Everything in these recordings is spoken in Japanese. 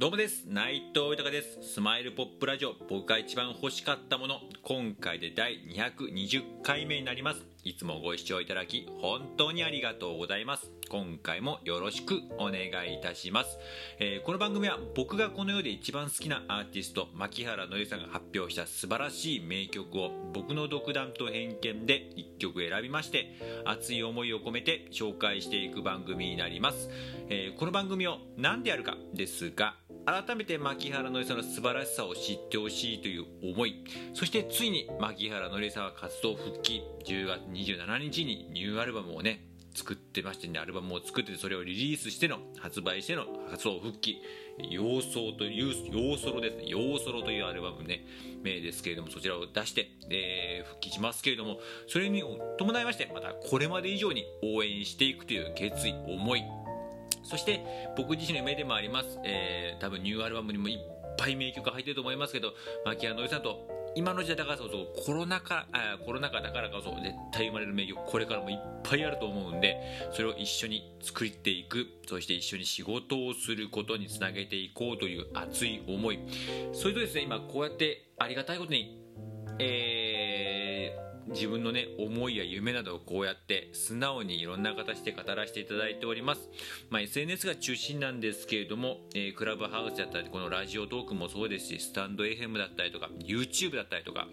どうもです。内藤豊です。スマイルポップラジオ。僕が一番欲しかったもの。今回で第220回目になります。いつもご視聴いただき本当にありがとうございます。今回もよろしくお願いいたします、えー、この番組は僕がこの世で一番好きなアーティスト牧原のりさんが発表した素晴らしい名曲を僕の独断と偏見で1曲選びまして熱い思いを込めて紹介していく番組になります、えー、この番組を何でやるかですが改めて牧原のりさんの素晴らしさを知ってほしいという思い。そしてついに牧原のりさんは活動復帰。10月27日にニューアルバムをね作ってましてねアルバムを作ってそれをリリースしての発売しての活動復帰。様相という様ソロですね。様ソロというアルバムね名ですけれどもそちらを出して、えー、復帰しますけれどもそれに伴いましてまたこれまで以上に応援していくという決意思い。そして僕自身の夢でもあります、えー、多分ニューアルバムにもいっぱい名曲入ってると思いますけど牧原のりさんと今の時代だからこそコロナ禍あコロナ禍だからこそ絶対生まれる名曲これからもいっぱいあると思うんでそれを一緒に作っていくそして一緒に仕事をすることにつなげていこうという熱い思い。それとですね今こうやってありがたいことにえー自分のね思いや夢などをこうやって素直にいろんな形で語らせていただいております、まあ、SNS が中心なんですけれども、えー、クラブハウスだったりこのラジオトークもそうですしスタンド FM だったりとか YouTube だったりとか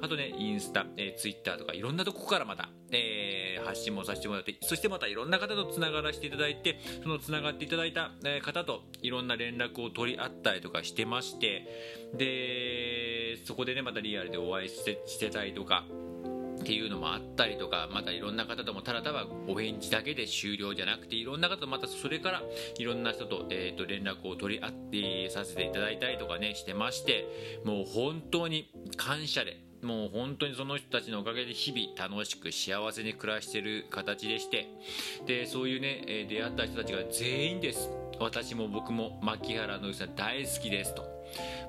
あとねインスタ、えー、Twitter とかいろんなとこからまた、えー、発信もさせてもらってそしてまたいろんな方とつながらせていただいてそのつながっていただいた方といろんな連絡を取り合ったりとかしてましてでそこでねまたリアルでお会いしてたりとかっていうのもあったりとかまたいろんな方ともただただお返事だけで終了じゃなくていろんな方とまたそれからいろんな人と,、えー、と連絡を取り合ってさせていただいたりとかねしてましてもう本当に感謝でもう本当にその人たちのおかげで日々楽しく幸せに暮らしている形でしてでそういうね、出会った人たちが全員です。私も僕も牧原のりさん大好きですと。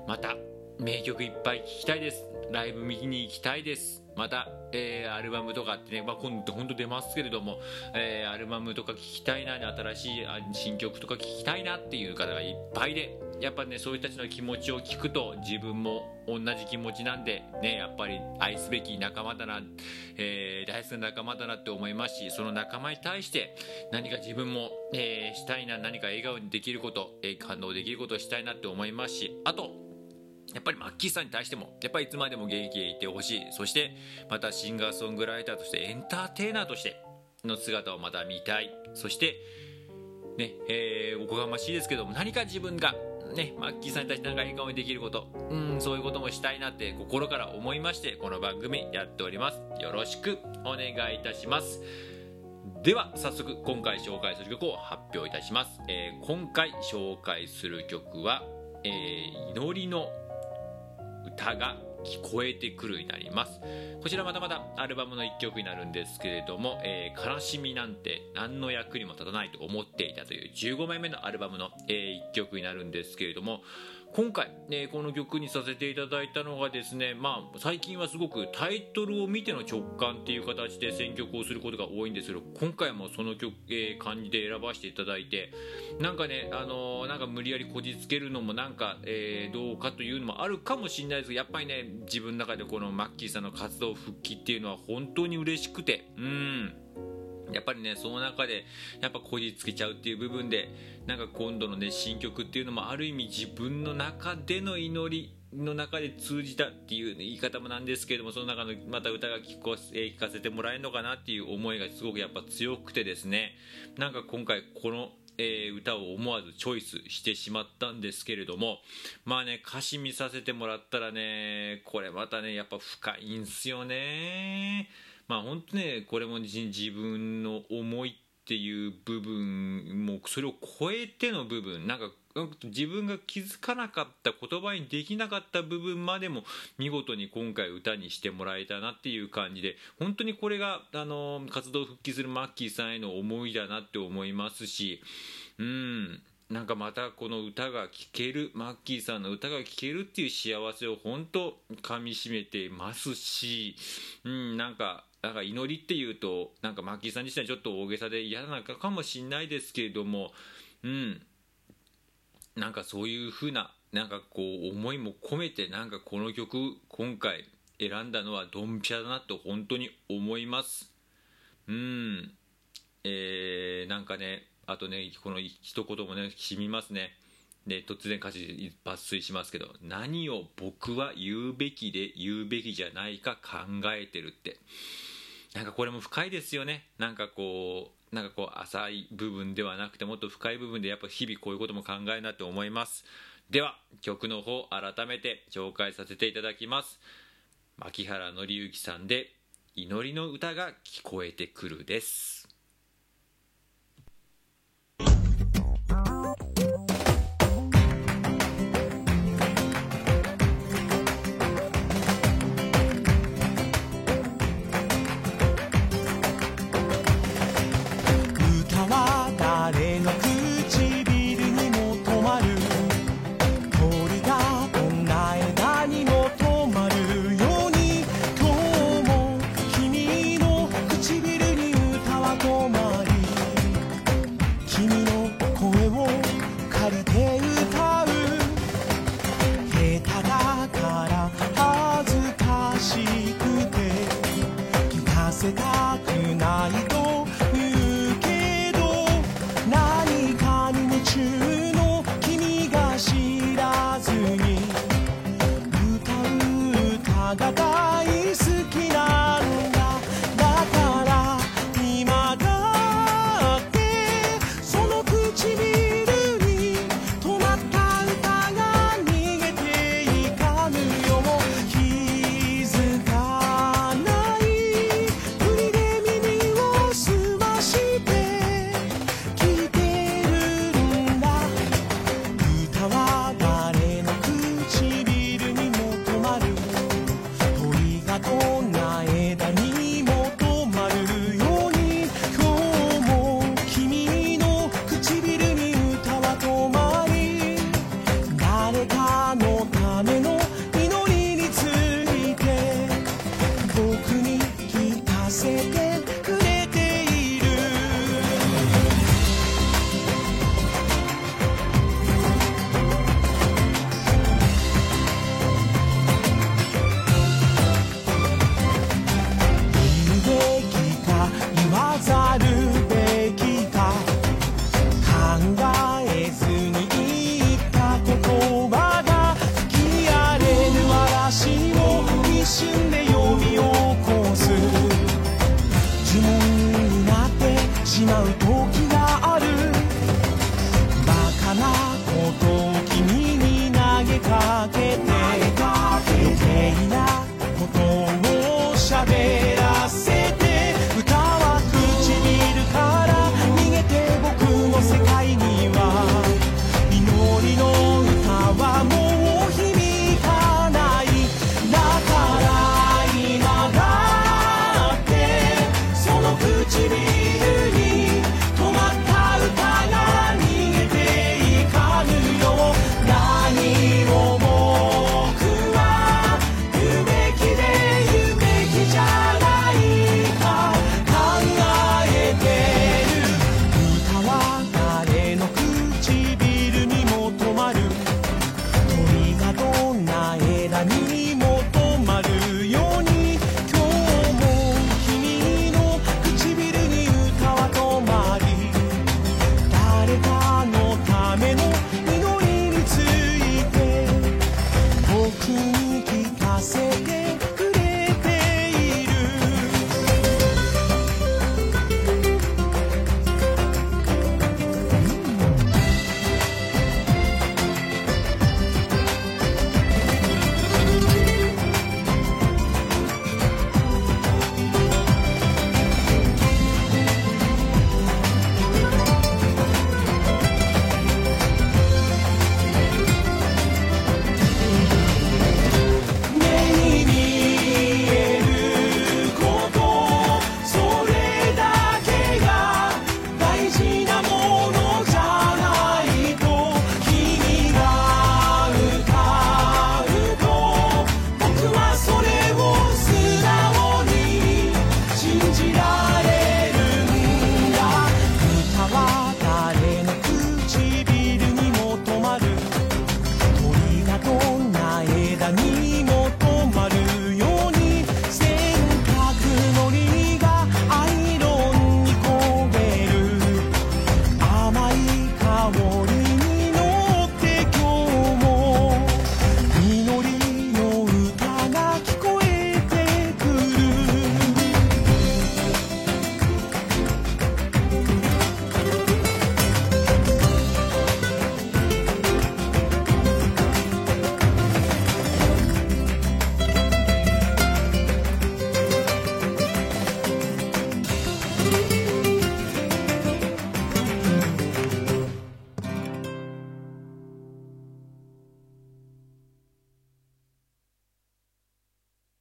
また名曲いっぱい聴きたいです。ライブ見に行きたいです。また、えー、アルバムとかってね、まあ、今度本当出ますけれども、えー、アルバムとか聴きたいな、新しい新曲とか聴きたいなっていう方がいっぱいで、やっぱね、そういう人たちの気持ちを聞くと、自分も同じ気持ちなんで、ね、やっぱり愛すべき仲間だな、えー、大好きな仲間だなって思いますし、その仲間に対して何か自分も、えー、したいな、何か笑顔にできること、えー、感動できることをしたいなって思いますし、あと、やっぱりマッキーさんに対してもやっぱりいつまでも現役でいてほしいそしてまたシンガーソングライターとしてエンターテイナーとしての姿をまた見たいそしてねえー、おこがましいですけども何か自分がね、マッキーさんに対して何か笑顔にできること、うん、そういうこともしたいなって心から思いまして、この番組やっております。よろしくお願いいたします。では、早速今回紹介する曲を発表いたします。えー、今回紹介する曲は、えー、祈りの歌が聞こえてくるになります。こちらまたまたアルバムの1曲になるんですけれども、えー、悲しみなんて何の役にも立たないと思っていたという15枚目のアルバムの、えー、1曲になるんですけれども今回、ね、この曲にさせていただいたのがですね、まあ、最近はすごくタイトルを見ての直感っていう形で選曲をすることが多いんですけど今回もその曲、えー、感じで選ばせていただいてなんかね、あのー、なんか無理やりこじつけるのもなんか、え、どうかというのもあるかもしれないですけどやっぱりね自分の中でこのマッキーさんの活動復帰っていうのは本当に嬉しくてうん。やっぱりねその中でやっぱこじつけちゃうっていう部分でなんか今度のね新曲っていうのもある意味自分の中での祈りの中で通じたっていう言い方もなんですけれどもその中のまた歌が聞こえ聞かせてもらえるのかなっていう思いがすごくやっぱ強くてですねなんか今回このえー、歌を思わずチョイスしてしまったんですけれどもまあね歌詞見させてもらったらねこれまたねやっぱ深いんすよね。まあ本当ねこれも自分の思いっていう部分もそれを超えての部分なんか自分が気づかなかった言葉にできなかった部分までも見事に今回歌にしてもらえたなっていう感じで本当にこれがあの活動復帰するマッキーさんへの思いだなって思いますしうんなんかまたこの歌が聴けるマッキーさんの歌が聴けるっていう幸せを本当かみしめてますし、うん、なんかなんか祈りっていうとなんかマッキーさん自身はちょっと大げさで嫌なのかもしれないですけれども、うん、なんかそういう風ななんかこう思いも込めてなんかこの曲今回選んだのはドンピシャだなと本当に思います。うん。えー、なんかねあとねこの一言もねしみますね。で突然歌詞抜粋しますけど何を僕は言うべきで言うべきじゃないか考えてるって。なんかこれも深いですよね。なんかこうなんかこう浅い部分ではなくてもっと深い部分でやっぱ日々こういうことも考えなと思います。では曲の方改めて紹介させていただきます。牧原紀之さんで「祈りの歌が聞こえてくる」です。to be